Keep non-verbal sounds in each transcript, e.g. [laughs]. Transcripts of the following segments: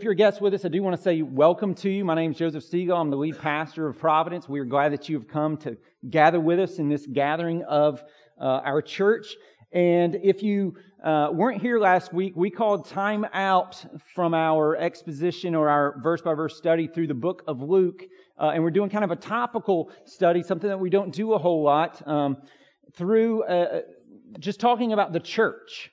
If you're a guest with us, I do want to say welcome to you. My name is Joseph Siegel. I'm the lead pastor of Providence. We are glad that you have come to gather with us in this gathering of uh, our church. And if you uh, weren't here last week, we called time out from our exposition or our verse by verse study through the book of Luke. Uh, and we're doing kind of a topical study, something that we don't do a whole lot, um, through uh, just talking about the church.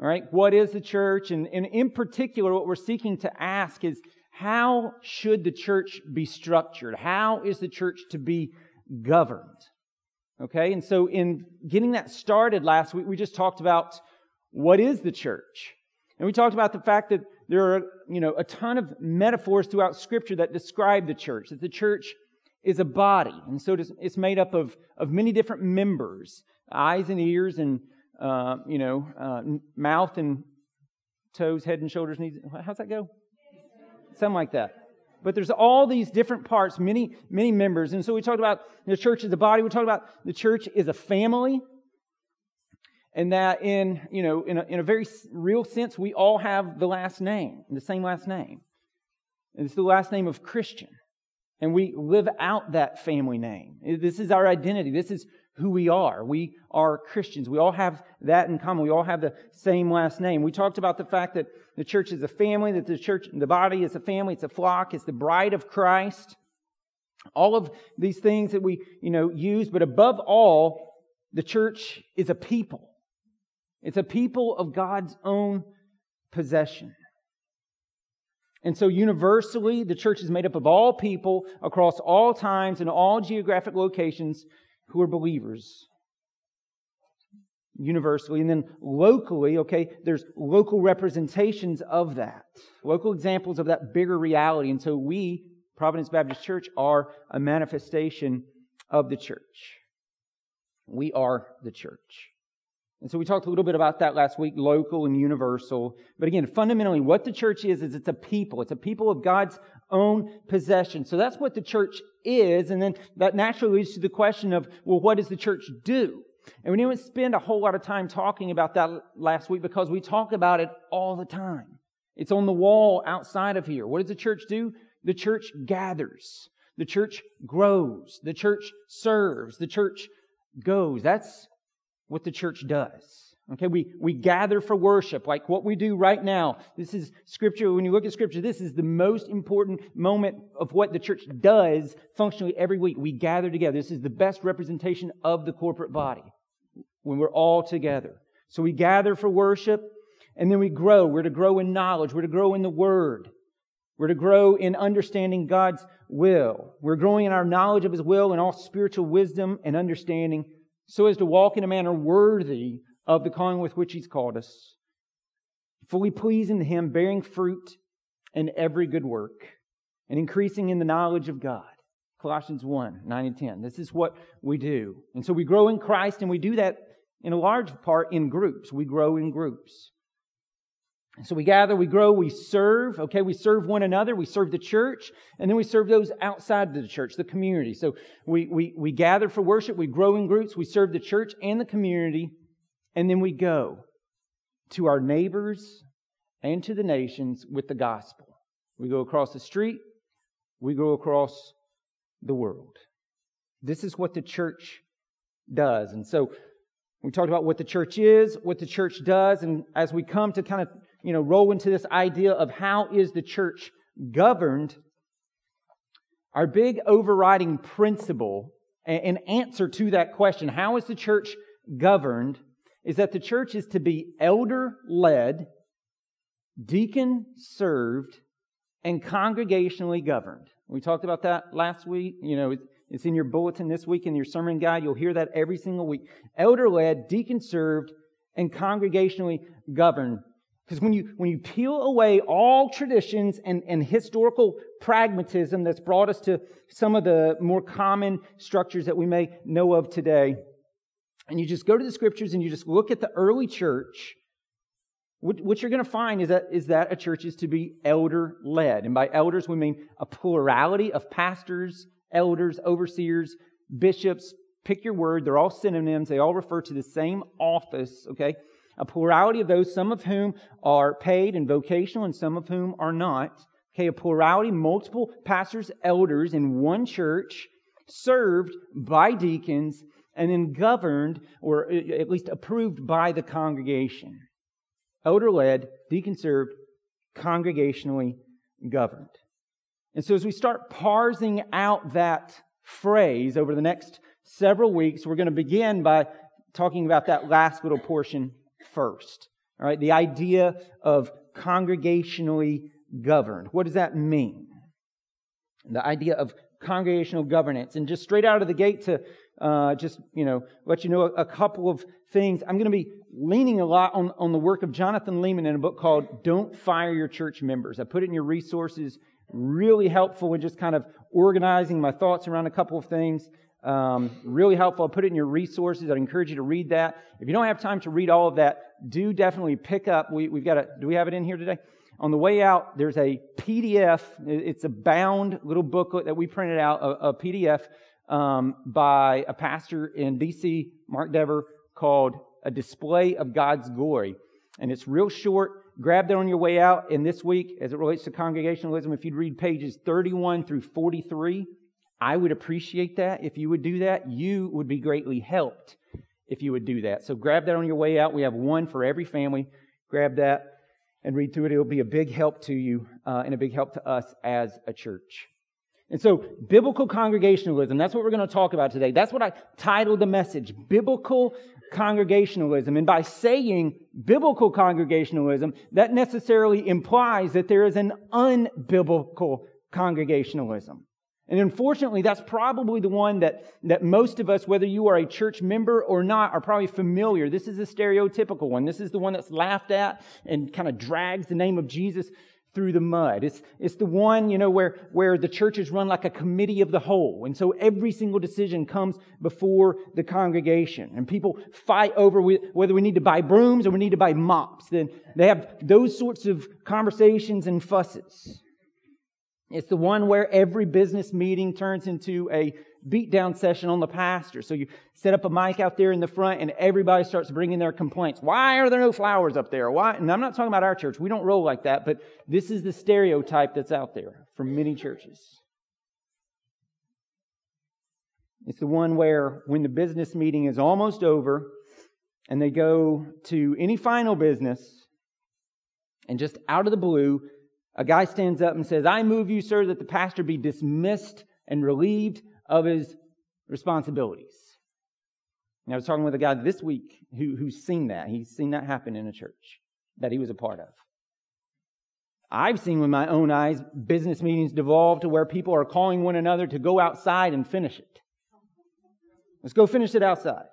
All right, what is the church? And, and in particular, what we're seeking to ask is how should the church be structured? How is the church to be governed? Okay, and so in getting that started last week, we just talked about what is the church. And we talked about the fact that there are, you know, a ton of metaphors throughout Scripture that describe the church, that the church is a body. And so it's made up of, of many different members, eyes and ears and uh, you know, uh, mouth and toes, head and shoulders, knees. How's that go? Something like that. But there's all these different parts, many, many members. And so we talked about the church is a body. We talked about the church is a family. And that in, you know, in a, in a very real sense, we all have the last name, the same last name. And it's the last name of Christian. And we live out that family name. This is our identity. This is who we are. We are Christians. We all have that in common. We all have the same last name. We talked about the fact that the church is a family, that the church, the body is a family, it's a flock, it's the bride of Christ. All of these things that we, you know, use, but above all, the church is a people. It's a people of God's own possession. And so, universally, the church is made up of all people across all times and all geographic locations who are believers universally. And then locally, okay, there's local representations of that, local examples of that bigger reality. And so we, Providence Baptist Church, are a manifestation of the church. We are the church. And so we talked a little bit about that last week, local and universal. But again, fundamentally, what the church is, is it's a people. It's a people of God's own possession. So that's what the church is. And then that naturally leads to the question of, well, what does the church do? And we didn't spend a whole lot of time talking about that last week because we talk about it all the time. It's on the wall outside of here. What does the church do? The church gathers. The church grows. The church serves. The church goes. That's what the church does. Okay, we, we gather for worship, like what we do right now. This is scripture. When you look at scripture, this is the most important moment of what the church does functionally every week. We gather together. This is the best representation of the corporate body when we're all together. So we gather for worship and then we grow. We're to grow in knowledge. We're to grow in the word. We're to grow in understanding God's will. We're growing in our knowledge of His will and all spiritual wisdom and understanding so as to walk in a manner worthy of the calling with which He's called us, fully pleasing to Him, bearing fruit in every good work, and increasing in the knowledge of God. Colossians 1 9 and 10. This is what we do. And so we grow in Christ, and we do that in a large part in groups. We grow in groups. So we gather, we grow, we serve. Okay, we serve one another, we serve the church, and then we serve those outside the church, the community. So we, we, we gather for worship, we grow in groups, we serve the church and the community, and then we go to our neighbors and to the nations with the gospel. We go across the street, we go across the world. This is what the church does. And so we talked about what the church is, what the church does, and as we come to kind of, you know, roll into this idea of how is the church governed, our big overriding principle and answer to that question, how is the church governed, is that the church is to be elder led, deacon served, and congregationally governed. We talked about that last week. You know, it's in your bulletin this week in your sermon guide. You'll hear that every single week. Elder led, deacon served, and congregationally governed. Because when you, when you peel away all traditions and, and historical pragmatism that's brought us to some of the more common structures that we may know of today, and you just go to the scriptures and you just look at the early church, what, what you're going to find is that, is that a church is to be elder led. And by elders, we mean a plurality of pastors, elders, overseers, bishops. Pick your word. They're all synonyms. They all refer to the same office, okay? a plurality of those, some of whom are paid and vocational and some of whom are not. Okay, a plurality, multiple pastors, elders in one church, served by deacons and then governed or at least approved by the congregation. Elder led, deacon served, congregationally governed. And so as we start parsing out that phrase over the next several weeks, we're going to begin by talking about that last little portion first. All right, the idea of congregationally governed. What does that mean? The idea of congregational governance. And just straight out of the gate to uh, just, you know, let you know a, a couple of things. I'm going to be leaning a lot on, on the work of Jonathan Leeman in a book called Don't Fire Your Church Members. I put it in your resources. Really helpful in just kind of organizing my thoughts around a couple of things. Um, really helpful. I'll put it in your resources. I'd encourage you to read that. If you don't have time to read all of that, do definitely pick up. We, we've got a, do we have it in here today? On the way out, there's a PDF. It's a bound little booklet that we printed out, a, a PDF um, by a pastor in D.C., Mark Dever, called A Display of God's Glory. And it's real short. Grab that on your way out. And this week, as it relates to congregationalism, if you'd read pages 31 through 43, I would appreciate that. If you would do that, you would be greatly helped if you would do that. So grab that on your way out. We have one for every family. Grab that and read through it. It'll be a big help to you uh, and a big help to us as a church. And so, biblical congregationalism, that's what we're going to talk about today. That's what I titled the message Biblical Congregationalism. And by saying biblical congregationalism, that necessarily implies that there is an unbiblical congregationalism. And unfortunately, that's probably the one that, that most of us, whether you are a church member or not, are probably familiar. This is a stereotypical one. This is the one that's laughed at and kind of drags the name of Jesus through the mud. It's, it's the one, you know, where, where the church is run like a committee of the whole. And so every single decision comes before the congregation. And people fight over whether we need to buy brooms or we need to buy mops. Then they have those sorts of conversations and fusses. It's the one where every business meeting turns into a beatdown session on the pastor. So you set up a mic out there in the front and everybody starts bringing their complaints. Why are there no flowers up there? Why? And I'm not talking about our church. We don't roll like that, but this is the stereotype that's out there from many churches. It's the one where when the business meeting is almost over and they go to any final business and just out of the blue, a guy stands up and says, I move you, sir, that the pastor be dismissed and relieved of his responsibilities. And I was talking with a guy this week who, who's seen that. He's seen that happen in a church that he was a part of. I've seen with my own eyes business meetings devolve to where people are calling one another to go outside and finish it. Let's go finish it outside.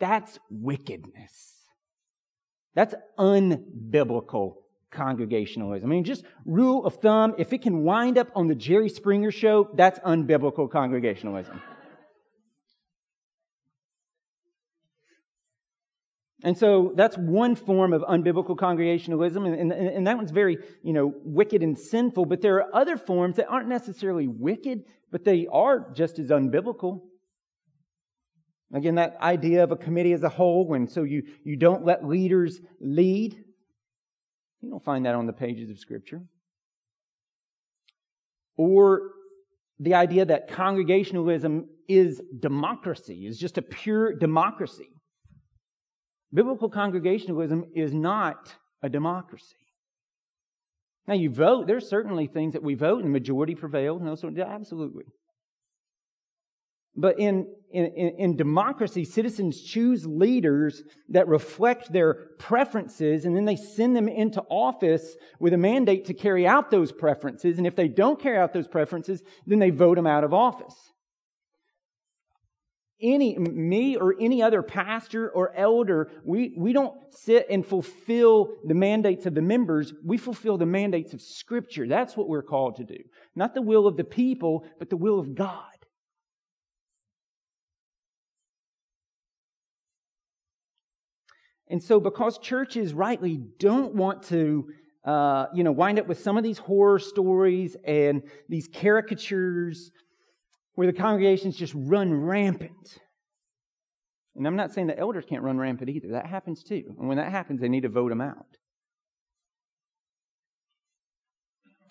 That's wickedness. That's unbiblical congregationalism. I mean, just rule of thumb, if it can wind up on the Jerry Springer show, that's unbiblical congregationalism. And so that's one form of unbiblical congregationalism, and, and, and, that one's very, you know, wicked and sinful. But there are other forms that aren't necessarily wicked, but they are just as unbiblical. Again, that idea of a committee as a whole, and so you, you don't let leaders lead. You don't find that on the pages of Scripture. Or the idea that congregationalism is democracy, is just a pure democracy. Biblical congregationalism is not a democracy. Now, you vote, there's certainly things that we vote and majority prevails, of, absolutely. But in, in, in, democracy, citizens choose leaders that reflect their preferences, and then they send them into office with a mandate to carry out those preferences. And if they don't carry out those preferences, then they vote them out of office. Any, me or any other pastor or elder, we, we don't sit and fulfill the mandates of the members. We fulfill the mandates of Scripture. That's what we're called to do. Not the will of the people, but the will of God. And so, because churches rightly don't want to, uh, you know, wind up with some of these horror stories and these caricatures where the congregations just run rampant, And I'm not saying the elders can't run rampant either. That happens too. And when that happens, they need to vote them out.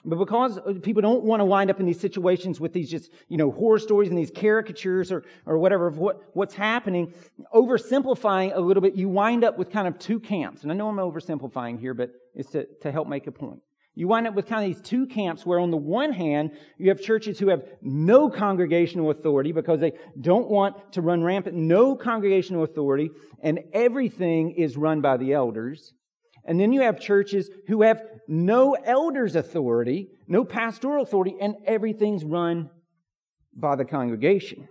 But because uh, people don't want to wind up in these situations with these just, you know, horror stories and these caricatures or, or whatever of what, what's happening, oversimplifying a little bit, you wind up with kind of two camps. And I know I'm oversimplifying here, but it's to, to help make a point. You wind up with kind of these two camps where on the one hand, you have churches who have no congregational authority because they don't want to run rampant, no congregational authority, and everything is run by the elders. And then you have churches who have no elders authority, no pastoral authority, and everything's run by the congregation.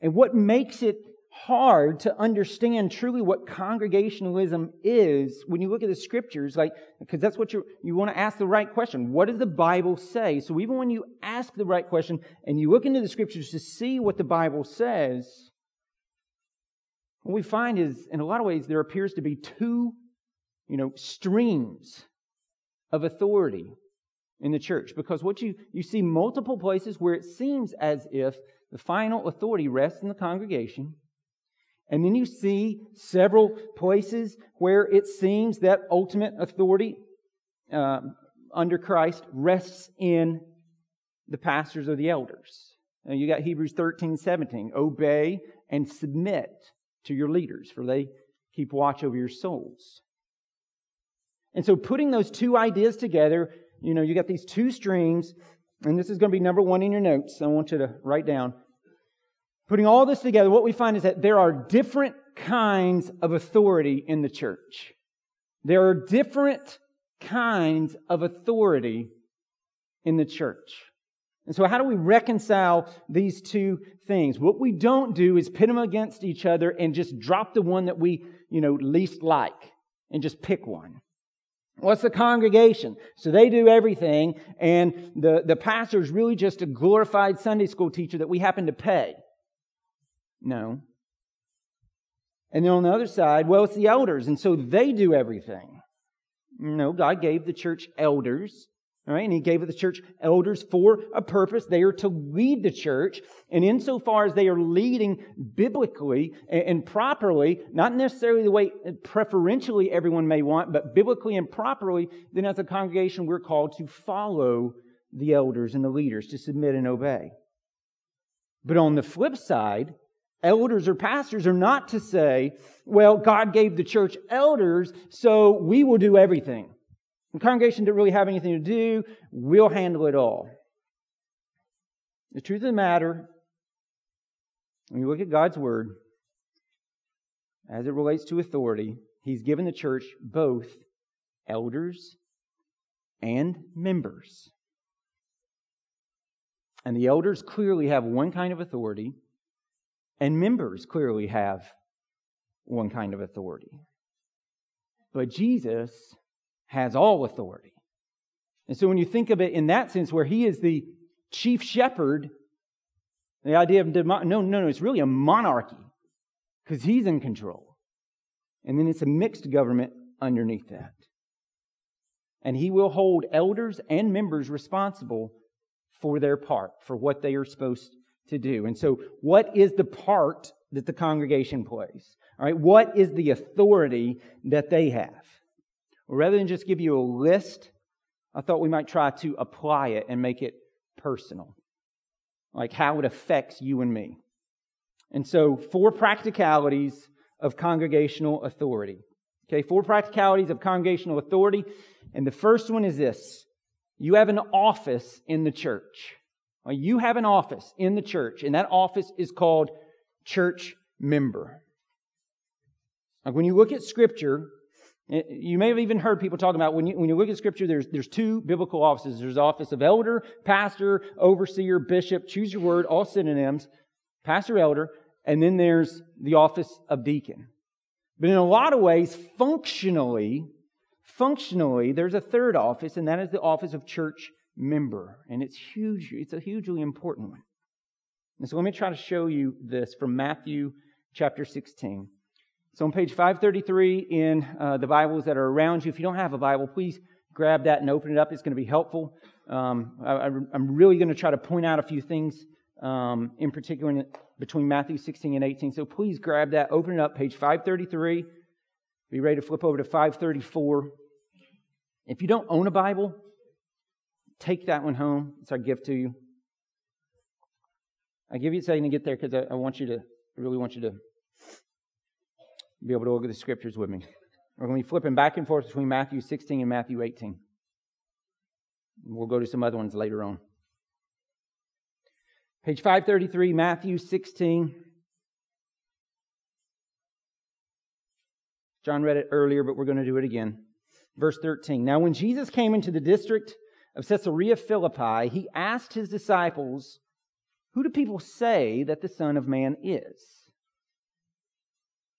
And what makes it hard to understand truly what congregationalism is when you look at the scriptures, like, because that's what you you want to ask the right question. What does the Bible say? So even when you ask the right question and you look into the scriptures to see what the Bible says, what we find is, in a lot of ways, there appears to be two, you know, streams of authority in the church. Because what you, you see multiple places where it seems as if the final authority rests in the congregation. And then you see several places where it seems that ultimate authority uh, under Christ rests in the pastors or the elders. Now you got Hebrews 13, 17. Obey and submit to your leaders, for they keep watch over your souls. And so putting those two ideas together, you know, you got these two streams, and this is going to be number one in your notes. I want you to write down. Putting all this together, what we find is that there are different kinds of authority in the church. There are different kinds of authority in the church. And so, how do we reconcile these two things? What we don't do is pit them against each other and just drop the one that we, you know, least like and just pick one. What's the congregation? So they do everything, and the, the pastor is really just a glorified Sunday school teacher that we happen to pay. No. And then on the other side, well, it's the elders, and so they do everything. No, God gave the church elders all right, and he gave the church elders for a purpose. They are to lead the church. And insofar as they are leading biblically and properly, not necessarily the way preferentially everyone may want, but biblically and properly, then as a congregation, we're called to follow the elders and the leaders, to submit and obey. But on the flip side, elders or pastors are not to say, well, God gave the church elders, so we will do everything. The congregation didn't really have anything to do. We'll handle it all. The truth of the matter, when you look at God's Word, as it relates to authority, He's given the church both elders and members. And the elders clearly have one kind of authority, and members clearly have one kind of authority. But Jesus has all authority. And so when you think of it in that sense, where he is the chief shepherd, the idea of no, no, no, it's really a monarchy because he's in control. And then it's a mixed government underneath that. And he will hold elders and members responsible for their part, for what they are supposed to do. And so, what is the part that the congregation plays? All right, what is the authority that they have? Rather than just give you a list, I thought we might try to apply it and make it personal, like how it affects you and me. And so, four practicalities of congregational authority. Okay, four practicalities of congregational authority. And the first one is this you have an office in the church. You have an office in the church, and that office is called church member. Like when you look at Scripture, Eh, you may have even heard people talking about when you, when you look at scripture, there's, there's two biblical offices. There's the office of elder, pastor, overseer, bishop, choose your word, all synonyms, pastor, elder, and then there's the office of deacon. But in a lot of ways, functionally, functionally, there's a third office, and that is the office of church member. And it's huge, it's a hugely important one. And so let me try to show you this from Matthew chapter 16. So on page 533 in uh, the Bibles that are around you, if you don't have a Bible, please grab that and open it up. It's going to be helpful. Um, I, am really going to try to point out a few things um, in particular in, between Matthew 16 and 18. So please grab that, open it up, page 533. Be ready to flip over to 534. If you don't own a Bible, take that one home. It's our gift to you. I give you a second to get there because I, I want you to, I really want you to be able to look at the scriptures with me. [laughs] We're going to be flipping back and forth between Matthew 16 and Matthew 18. We'll go to some other ones later on. Page 533, Matthew 16. John read it earlier, but we're going to do it again. Verse 13. Now, when Jesus came into the district of Caesarea Philippi, he asked his disciples, Who do people say that the Son of Man is?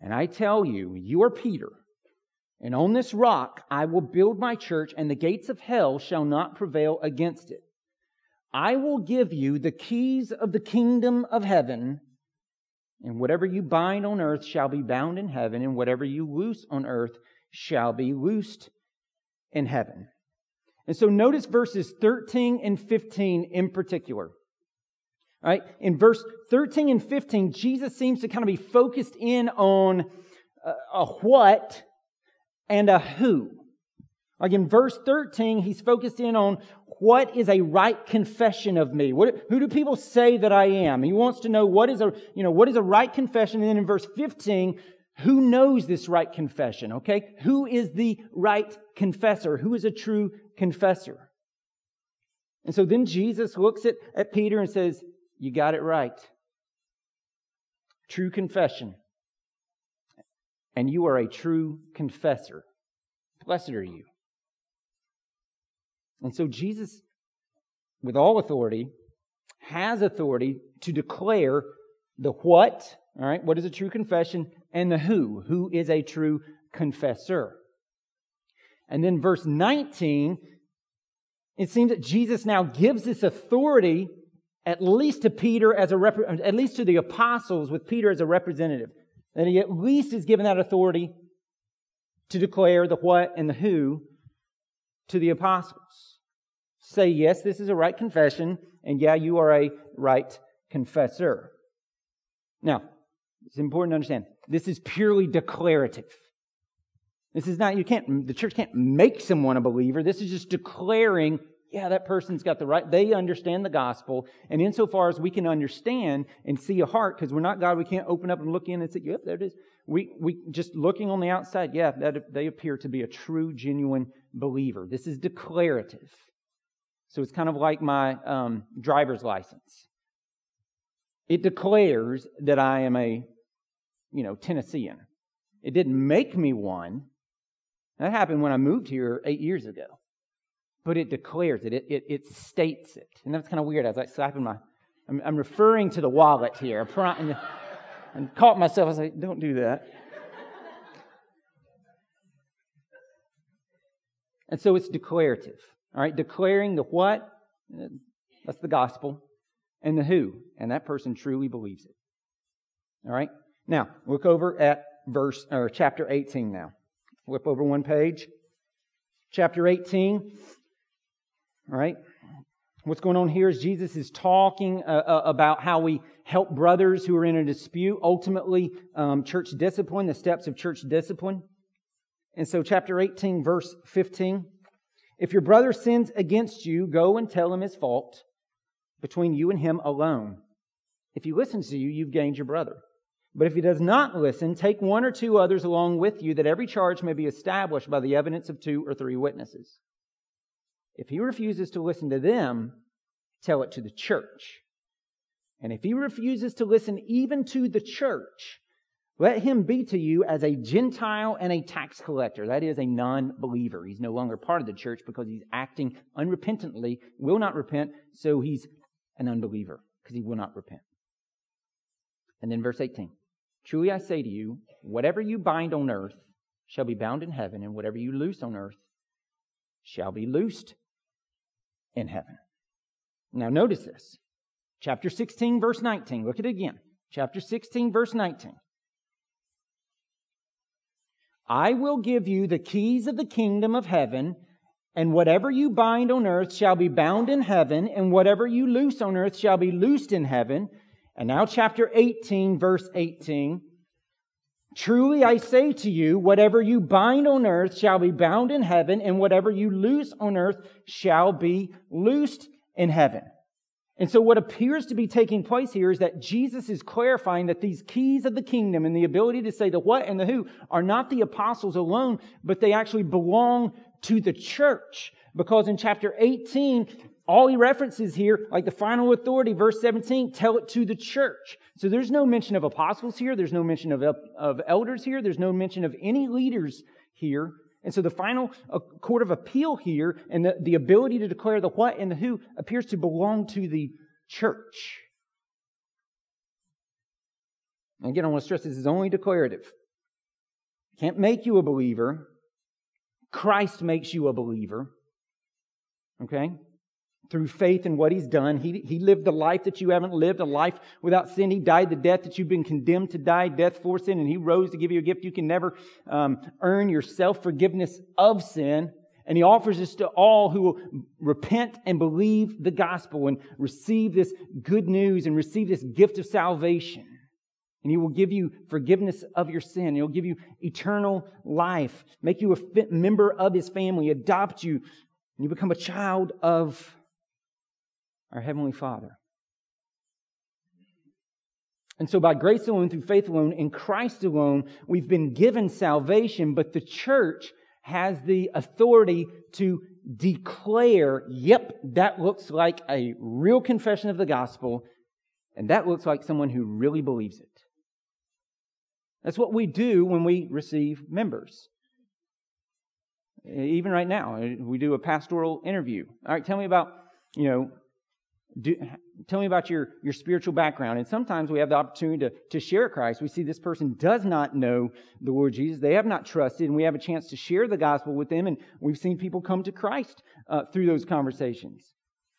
And I tell you, you are Peter, and on this rock I will build my church, and the gates of hell shall not prevail against it. I will give you the keys of the kingdom of heaven, and whatever you bind on earth shall be bound in heaven, and whatever you loose on earth shall be loosed in heaven. And so notice verses 13 and 15 in particular. Right? In verse 13 and 15, Jesus seems to kind of be focused in on a, a what and a who. Like in verse 13, he's focused in on what is a right confession of me? What, who do people say that I am? He wants to know what is a, you know, what is a right confession? And then in verse 15, who knows this right confession? Okay. Who is the right confessor? Who is a true confessor? And so then Jesus looks at, at Peter and says, You got it right. True confession. And you are a true confessor. Blessed are you. And so Jesus, with all authority, has authority to declare the what, all right, what is a true confession, and the who, who is a true confessor. And then verse 19, it seems that Jesus now gives this authority at least to Peter as a rep- at least to the apostles with Peter as a representative. That he at least is given that authority to declare the what and the who to the apostles say, yes, this is a right confession, and yeah, you are a right confessor. Now, it's important to understand this is purely declarative. This is not, you can't, the church can't make someone a believer. This is just declaring, yeah, that person's got the right, they understand the gospel. And insofar as we can understand and see a heart, because we're not God, we can't open up and look in and say, yep, there it is. We, we just looking on the outside, yeah, that, they appear to be a true, genuine believer. This is declarative. So it's kind of like my um, driver's license. It declares that I am a, you know, Tennessean. It didn't make me one. That happened when I moved here eight years ago. But it declares it. It, it, it states it. And that's kind of weird. I was like slapping my, I'm, I'm referring to the wallet here. And, and caught myself. I was like, don't do that. And so it's declarative. All right, declaring the what, that's the gospel, and the who, and that person truly believes it. All right, now look over at verse or chapter 18 now. Flip over one page. Chapter 18. Right. What's going on here is Jesus is talking uh, uh, about how we help brothers who are in a dispute, ultimately, um, church discipline, the steps of church discipline. And so, chapter 18, verse 15. If your brother sins against you, go and tell him his fault between you and him alone. If he listens to you, you've gained your brother. But if he does not listen, take one or two others along with you, that every charge may be established by the evidence of two or three witnesses. If he refuses to listen to them, tell it to the church. And if he refuses to listen even to the church, let him be to you as a Gentile and a tax collector. That is a non believer. He's no longer part of the church because he's acting unrepentantly, will not repent, so he's an unbeliever because he will not repent. And then verse 18 Truly I say to you, whatever you bind on earth shall be bound in heaven, and whatever you loose on earth shall be loosed in heaven. Now, notice this. Chapter 16, verse 19. Look at it again. Chapter 16, verse 19. I will give you the keys of the kingdom of heaven, and whatever you bind on earth shall be bound in heaven, and whatever you loose on earth shall be loosed in heaven. And now, chapter 18, verse 18. Truly I say to you, whatever you bind on earth shall be bound in heaven, and whatever you loose on earth shall be loosed in heaven. And so what appears to be taking place here is that Jesus is clarifying that these keys of the kingdom and the ability to say the what and the who are not the apostles alone, but they actually belong to the church. Because in chapter 18, all he references here, like the final authority, verse 17, tell it to the church. So there's no mention of apostles here. There's no mention of, of elders here. There's no mention of any leaders here. And so the final uh, court of appeal here and the, the ability to declare the what and the who appears to belong to the church. And again, I want to stress this is only declarative. Can't make you a believer. Christ makes you a believer. Okay? Through faith in what he's done. He, he lived the life that you haven't lived, a life without sin. He died the death that you've been condemned to die, death for sin, and he rose to give you a gift. You can never um, earn your self forgiveness of sin. And he offers this to all who will repent and believe the gospel and receive this good news and receive this gift of salvation. And he will give you forgiveness of your sin. He'll give you eternal life, make you a member of his family, adopt you, and you become a child of our Heavenly Father. And so, by grace alone, through faith alone, in Christ alone, we've been given salvation, but the church has the authority to declare, yep, that looks like a real confession of the gospel, and that looks like someone who really believes it. That's what we do when we receive members. Even right now, we do a pastoral interview. All right, tell me about, you know, do, tell me about your, your spiritual background. And sometimes we have the opportunity to, to share Christ. We see this person does not know the Lord Jesus. They have not trusted, and we have a chance to share the gospel with them. And we've seen people come to Christ uh, through those conversations.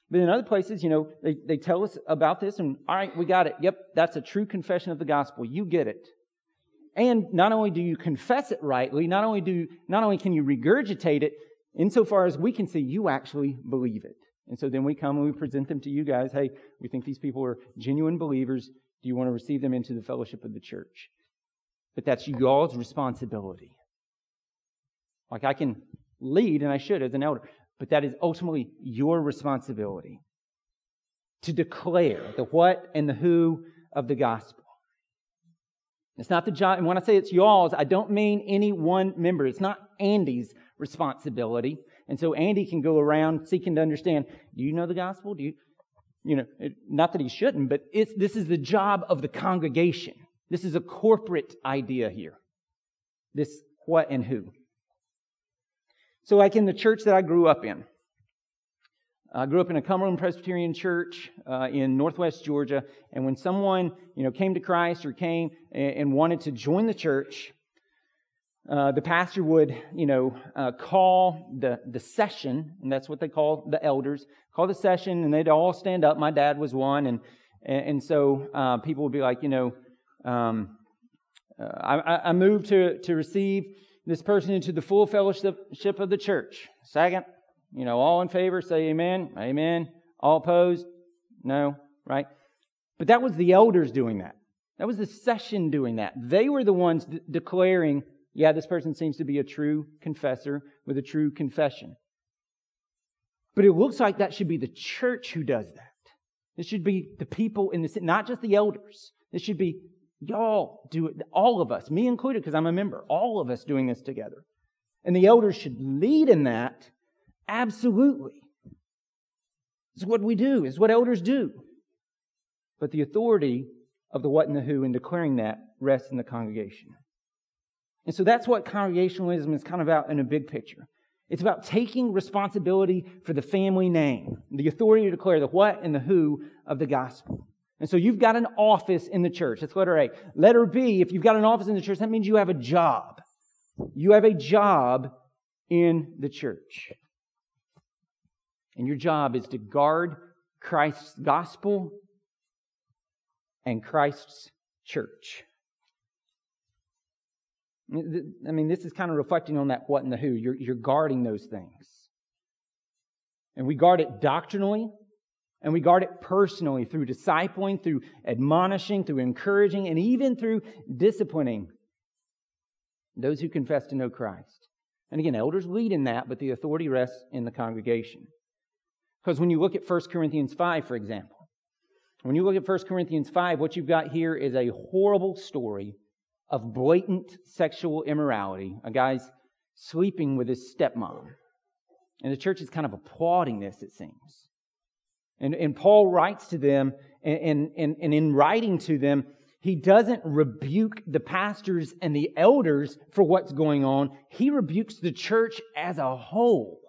But in other places, you know, they, they tell us about this, and all right, we got it. Yep, that's a true confession of the gospel. You get it. And not only do you confess it rightly, not only do not only can you regurgitate it, insofar as we can see you actually believe it. And so then we come and we present them to you guys. Hey, we think these people are genuine believers. Do you want to receive them into the fellowship of the church? But that's y'all's responsibility. Like I can lead, and I should as an elder, but that is ultimately your responsibility to declare the what and the who of the gospel. It's not the job, and when I say it's y'all's, I don't mean any one member. It's not Andy's responsibility. And so Andy can go around seeking to understand, do you know the gospel? Do you, you know, it, not that he shouldn't, but it's, this is the job of the congregation. This is a corporate idea here. This what and who. So like in the church that I grew up in, I grew up in a Cumberland Presbyterian church uh, in Northwest Georgia, and when someone you know came to Christ or came and, and wanted to join the church, uh, the pastor would, you know, uh, call the, the session, and that's what they call the elders, call the session, and they'd all stand up. My dad was one, and and so uh, people would be like, you know, um, uh, I, I moved to to receive this person into the full fellowship of the church. Second, you know, all in favor, say amen, amen. All opposed, no, right? But that was the elders doing that. That was the session doing that. They were the ones declaring yeah, this person seems to be a true confessor with a true confession. But it looks like that should be the church who does that. This should be the people in the city, not just the elders. This should be y'all do it, all of us, me included, because I'm a member, all of us doing this together. And the elders should lead in that. Absolutely. It's what we do, it's what elders do. But the authority of the what and the who in declaring that rests in the congregation. And so that's what congregationalism is kind of about in a big picture. It's about taking responsibility for the family name, the authority to declare the what and the who of the gospel. And so you've got an office in the church. That's letter A. Letter B, if you've got an office in the church, that means you have a job. You have a job in the church. And your job is to guard Christ's gospel and Christ's church. I mean, this is kind of reflecting on that what and the who. You're, you're guarding those things. And we guard it doctrinally, and we guard it personally through discipling, through admonishing, through encouraging, and even through disciplining those who confess to know Christ. And again, elders lead in that, but the authority rests in the congregation. Because when you look at 1 Corinthians 5, for example, when you look at 1 Corinthians 5, what you've got here is a horrible story of blatant sexual immorality. A guy's sleeping with his stepmom. And the church is kind of applauding this, it seems. And, and Paul writes to them, and, and, and in writing to them, he doesn't rebuke the pastors and the elders for what's going on. He rebukes the church as a whole.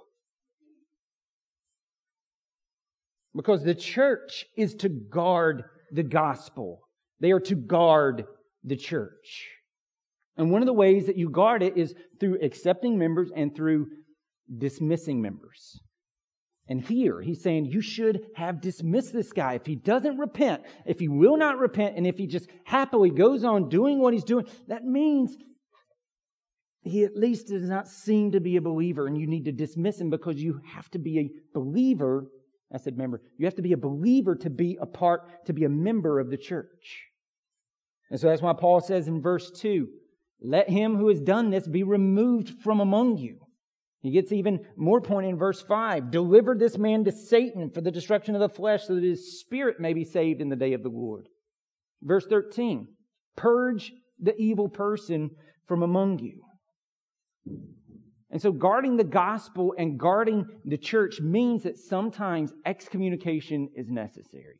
Because the church is to guard the gospel. They are to guard the church. And one of the ways that you guard it is through accepting members and through dismissing members. And here he's saying you should have dismissed this guy. If he doesn't repent, if he will not repent, and if he just happily goes on doing what he's doing, that means he at least does not seem to be a believer, and you need to dismiss him because you have to be a believer. I said member. You have to be a believer to be a part, to be a member of the church. And so that's why Paul says in verse 2 let him who has done this be removed from among you. He gets even more pointed in verse 5. Deliver this man to Satan for the destruction of the flesh so that his spirit may be saved in the day of the Lord. Verse 13. Purge the evil person from among you. And so guarding the gospel and guarding the church means that sometimes excommunication is necessary.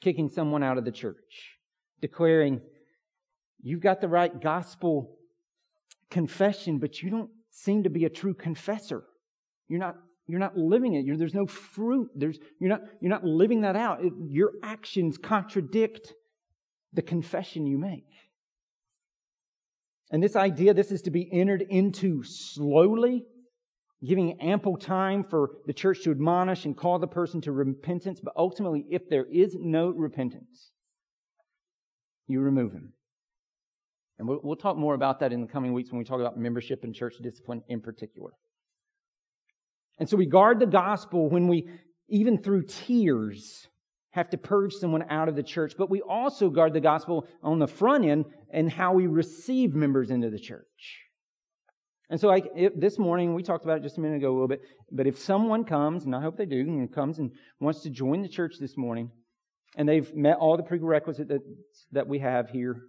Kicking someone out of the church, declaring You've got the right gospel confession, but you don't seem to be a true confessor. You're not, you're not living it. You're, there's no fruit. There's, you're, not, you're not living that out. It, your actions contradict the confession you make. And this idea, this is to be entered into slowly, giving ample time for the church to admonish and call the person to repentance. But ultimately, if there is no repentance, you remove him. And we'll, we'll talk more about that in the coming weeks when we talk about membership and church discipline in particular. And so we guard the gospel when we, even through tears, have to purge someone out of the church, but we also guard the gospel on the front end and how we receive members into the church. And so, it, this morning, we talked about it just a minute ago a little bit, but if someone comes, and I hope they do, and comes and wants to join the church this morning, and they've met all the prerequisites that, that we have here,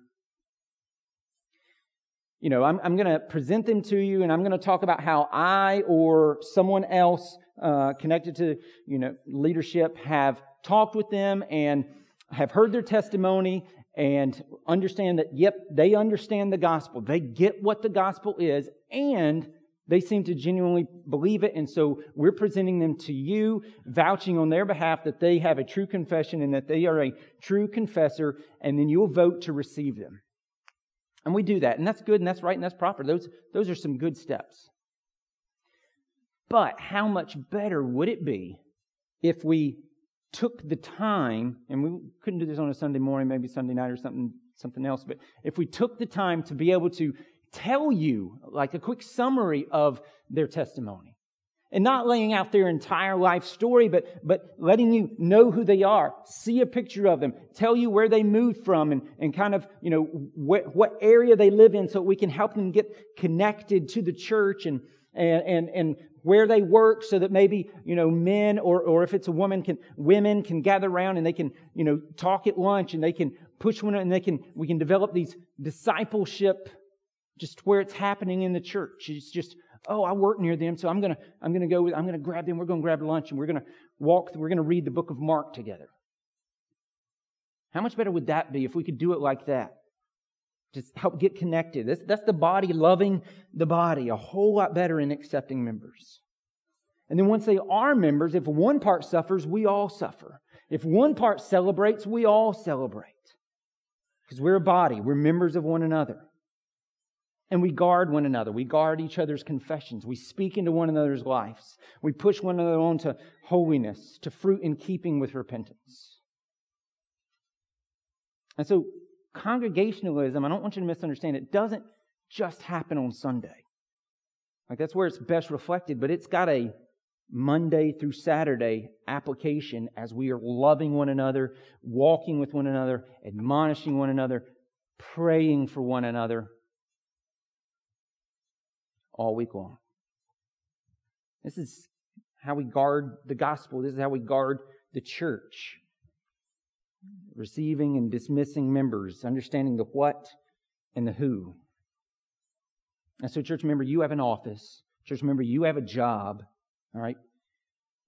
you know, I'm, I'm going to present them to you and I'm going to talk about how I or someone else uh, connected to, you know, leadership have talked with them and have heard their testimony and understand that, yep, they understand the gospel. They get what the gospel is and they seem to genuinely believe it. And so we're presenting them to you, vouching on their behalf that they have a true confession and that they are a true confessor. And then you'll vote to receive them. And we do that, and that's good, and that's right, and that's proper. Those, those are some good steps. But how much better would it be if we took the time, and we couldn't do this on a Sunday morning, maybe Sunday night or something, something else, but if we took the time to be able to tell you, like a quick summary of their testimony, and not laying out their entire life story, but, but letting you know who they are, see a picture of them, tell you where they moved from and, and kind of, you know, what, what area they live in so we can help them get connected to the church and, and, and, and where they work so that maybe, you know, men or, or if it's a woman can, women can gather around and they can, you know, talk at lunch and they can push one and they can, we can develop these discipleship just where it's happening in the church. It's just oh, I work near them, so I'm gonna, I'm gonna go, I'm gonna grab them, we're gonna grab lunch, and we're gonna walk, we're gonna read the book of Mark together. How much better would that be if we could do it like that? Just help get connected. That's, that's the body loving the body a whole lot better in accepting members. And then once they are members, if one part suffers, we all suffer. If one part celebrates, we all celebrate. Because we're a body, we're members of one another. And we guard one another. We guard each other's confessions. We speak into one another's lives. We push one another on to holiness, to fruit in keeping with repentance. And so, congregationalism, I don't want you to misunderstand, it doesn't just happen on Sunday. Like, that's where it's best reflected, but it's got a Monday through Saturday application as we are loving one another, walking with one another, admonishing one another, praying for one another all week long. This is how we guard the gospel. This is how we guard the church. Receiving and dismissing members, understanding the what and the who. And so, church member, you have an office. Church member, you have a job. All right?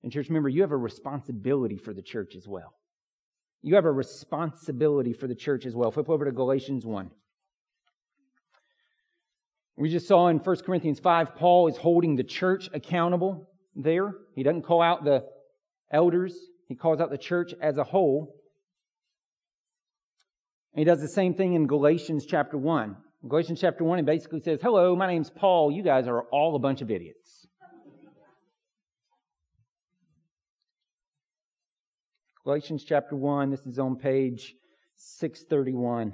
And, church member, you have a responsibility for the church as well. You have a responsibility for the church as well. Flip over to Galatians 1. We just saw in 1 Corinthians 5, Paul is holding the church accountable there. He doesn't call out the elders, he calls out the church as a whole. And he does the same thing in Galatians chapter 1. Galatians chapter 1, he basically says, Hello, my name's Paul. You guys are all a bunch of idiots. Galatians chapter 1, this is on page 631.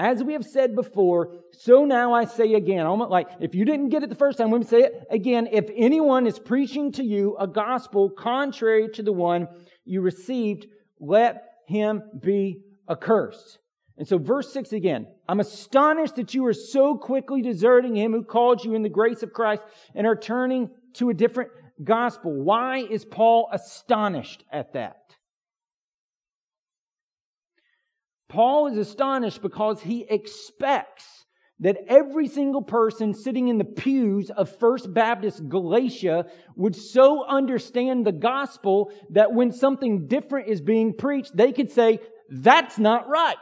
As we have said before, so now I say again. Almost like if you didn't get it the first time, let me say it again. If anyone is preaching to you a gospel contrary to the one you received, let him be accursed. And so, verse 6 again I'm astonished that you are so quickly deserting him who called you in the grace of Christ and are turning to a different gospel. Why is Paul astonished at that? Paul is astonished because he expects that every single person sitting in the pews of First Baptist Galatia would so understand the gospel that when something different is being preached, they could say, that's not right.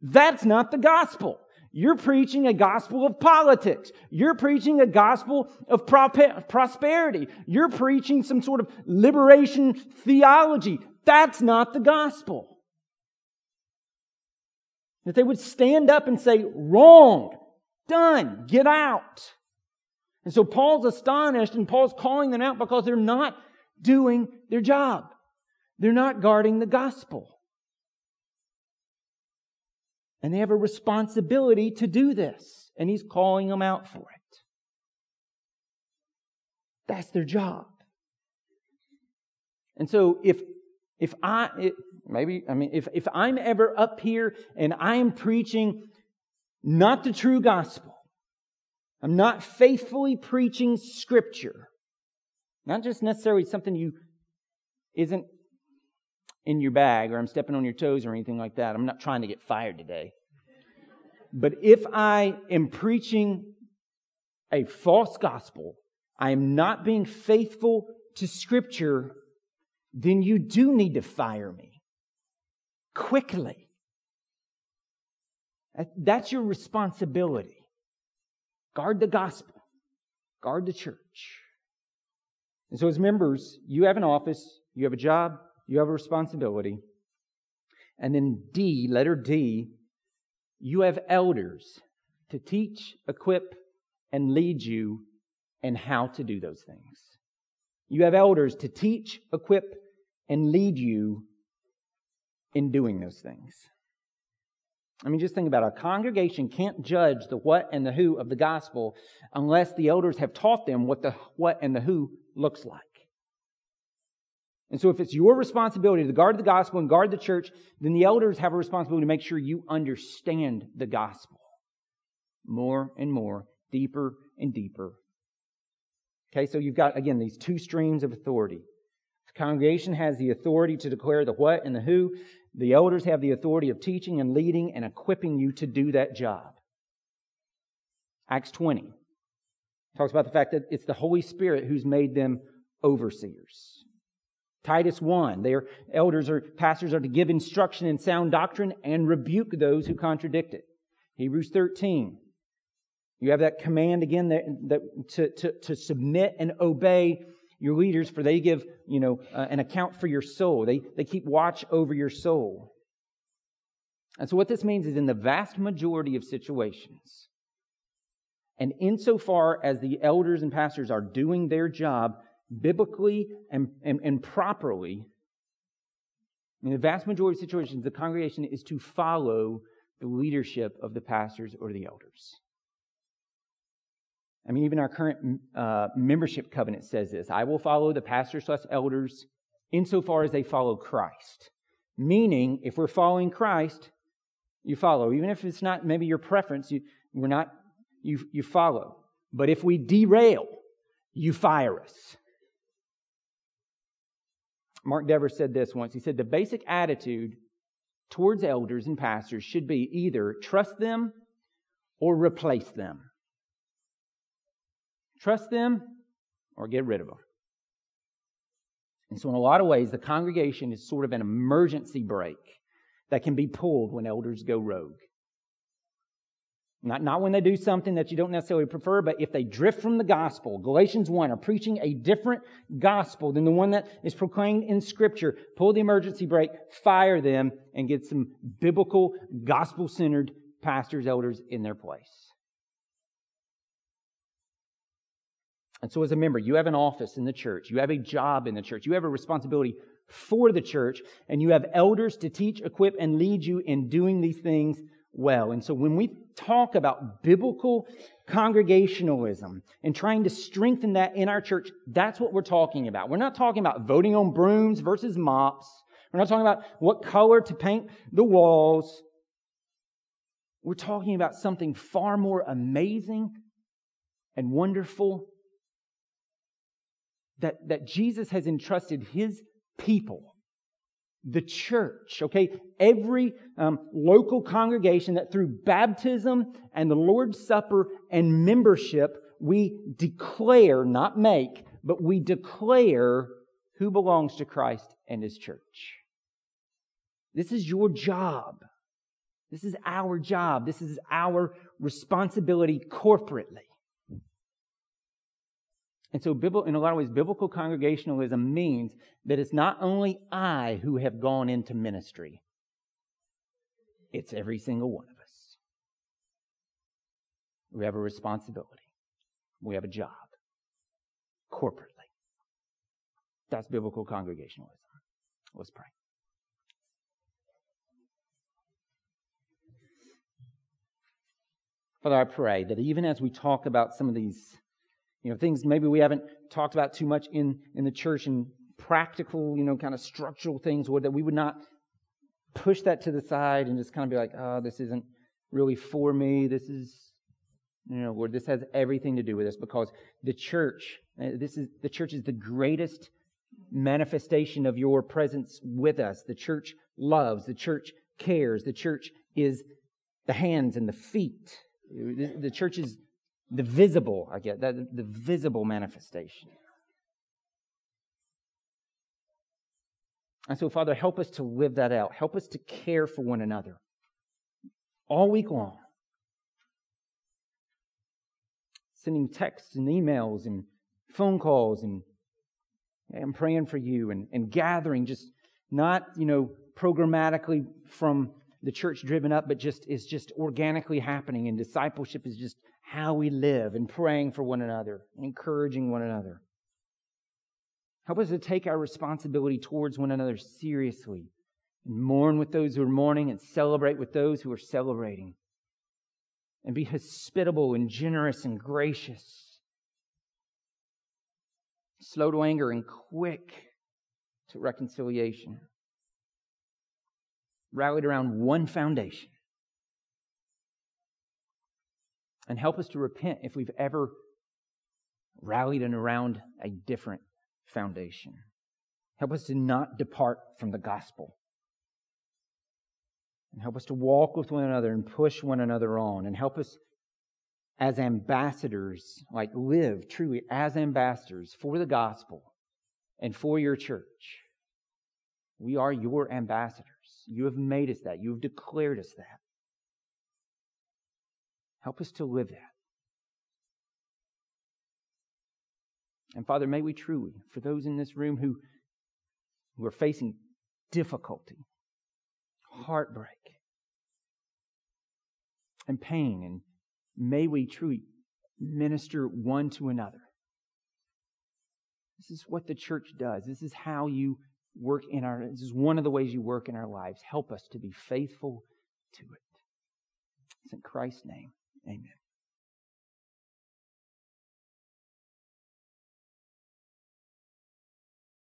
That's not the gospel. You're preaching a gospel of politics. You're preaching a gospel of prosperity. You're preaching some sort of liberation theology. That's not the gospel. That they would stand up and say, wrong, done, get out. And so Paul's astonished and Paul's calling them out because they're not doing their job. They're not guarding the gospel. And they have a responsibility to do this. And he's calling them out for it. That's their job. And so if if I it, maybe I mean if if I'm ever up here and I'm preaching not the true gospel, I'm not faithfully preaching scripture, not just necessarily something you isn't in your bag or I'm stepping on your toes or anything like that. I'm not trying to get fired today. But if I am preaching a false gospel, I am not being faithful to Scripture, then you do need to fire me quickly. That's your responsibility. Guard the gospel, guard the church. And so, as members, you have an office, you have a job, you have a responsibility. And then D, letter D, you have elders to teach, equip, and lead you and how to do those things. You have elders to teach, equip, and lead you in doing those things. I mean, just think about it. A congregation can't judge the what and the who of the gospel unless the elders have taught them what the what and the who looks like. And so if it's your responsibility to guard the gospel and guard the church, then the elders have a responsibility to make sure you understand the gospel more and more, deeper and deeper. Okay, so you've got, again, these two streams of authority. Congregation has the authority to declare the what and the who. The elders have the authority of teaching and leading and equipping you to do that job. Acts 20 talks about the fact that it's the Holy Spirit who's made them overseers. Titus 1, their elders or pastors are to give instruction in sound doctrine and rebuke those who contradict it. Hebrews 13, you have that command again that, that to, to, to submit and obey your leaders, for they give, you know, uh, an account for your soul. They, they keep watch over your soul. And so what this means is in the vast majority of situations, and insofar as the elders and pastors are doing their job biblically and, and, and properly, in the vast majority of situations, the congregation is to follow the leadership of the pastors or the elders. I mean, even our current uh, membership covenant says this I will follow the pastors slash elders insofar as they follow Christ. Meaning, if we're following Christ, you follow. Even if it's not maybe your preference, you, we're not, you, you follow. But if we derail, you fire us. Mark Dever said this once. He said, The basic attitude towards elders and pastors should be either trust them or replace them. Trust them or get rid of them. And so, in a lot of ways, the congregation is sort of an emergency brake that can be pulled when elders go rogue. Not, not when they do something that you don't necessarily prefer, but if they drift from the gospel. Galatians 1 are preaching a different gospel than the one that is proclaimed in Scripture. Pull the emergency brake, fire them, and get some biblical, gospel centered pastors, elders in their place. And so, as a member, you have an office in the church, you have a job in the church, you have a responsibility for the church, and you have elders to teach, equip, and lead you in doing these things well. And so, when we talk about biblical congregationalism and trying to strengthen that in our church, that's what we're talking about. We're not talking about voting on brooms versus mops. We're not talking about what color to paint the walls. We're talking about something far more amazing and wonderful that, that Jesus has entrusted his people, the church, okay? Every um, local congregation that through baptism and the Lord's Supper and membership, we declare, not make, but we declare who belongs to Christ and his church. This is your job. This is our job. This is our responsibility corporately. And so, in a lot of ways, biblical congregationalism means that it's not only I who have gone into ministry, it's every single one of us. We have a responsibility, we have a job corporately. That's biblical congregationalism. Let's pray. Father, I pray that even as we talk about some of these you know, things maybe we haven't talked about too much in, in the church and practical, you know, kind of structural things, or that we would not push that to the side and just kind of be like, oh, this isn't really for me. This is, you know, Lord, this has everything to do with this because the church, uh, this is, the church is the greatest manifestation of your presence with us. The church loves, the church cares, the church is the hands and the feet. The church is the visible, I get that, the visible manifestation. And so, Father, help us to live that out. Help us to care for one another all week long. Sending texts and emails and phone calls and I'm praying for you and, and gathering just not, you know, programmatically from the church driven up, but just is just organically happening and discipleship is just how we live and praying for one another, and encouraging one another. Help us to take our responsibility towards one another seriously and mourn with those who are mourning and celebrate with those who are celebrating. And be hospitable and generous and gracious, slow to anger and quick to reconciliation. Rallied around one foundation. And help us to repent if we've ever rallied and around a different foundation. Help us to not depart from the gospel. And help us to walk with one another and push one another on. And help us as ambassadors, like live truly as ambassadors for the gospel and for your church. We are your ambassadors. You have made us that. You have declared us that. Help us to live that. And Father, may we truly, for those in this room who, who are facing difficulty, heartbreak, and pain, and may we truly minister one to another. This is what the church does. This is how you work in our, this is one of the ways you work in our lives. Help us to be faithful to it. It's in Christ's name. Amen.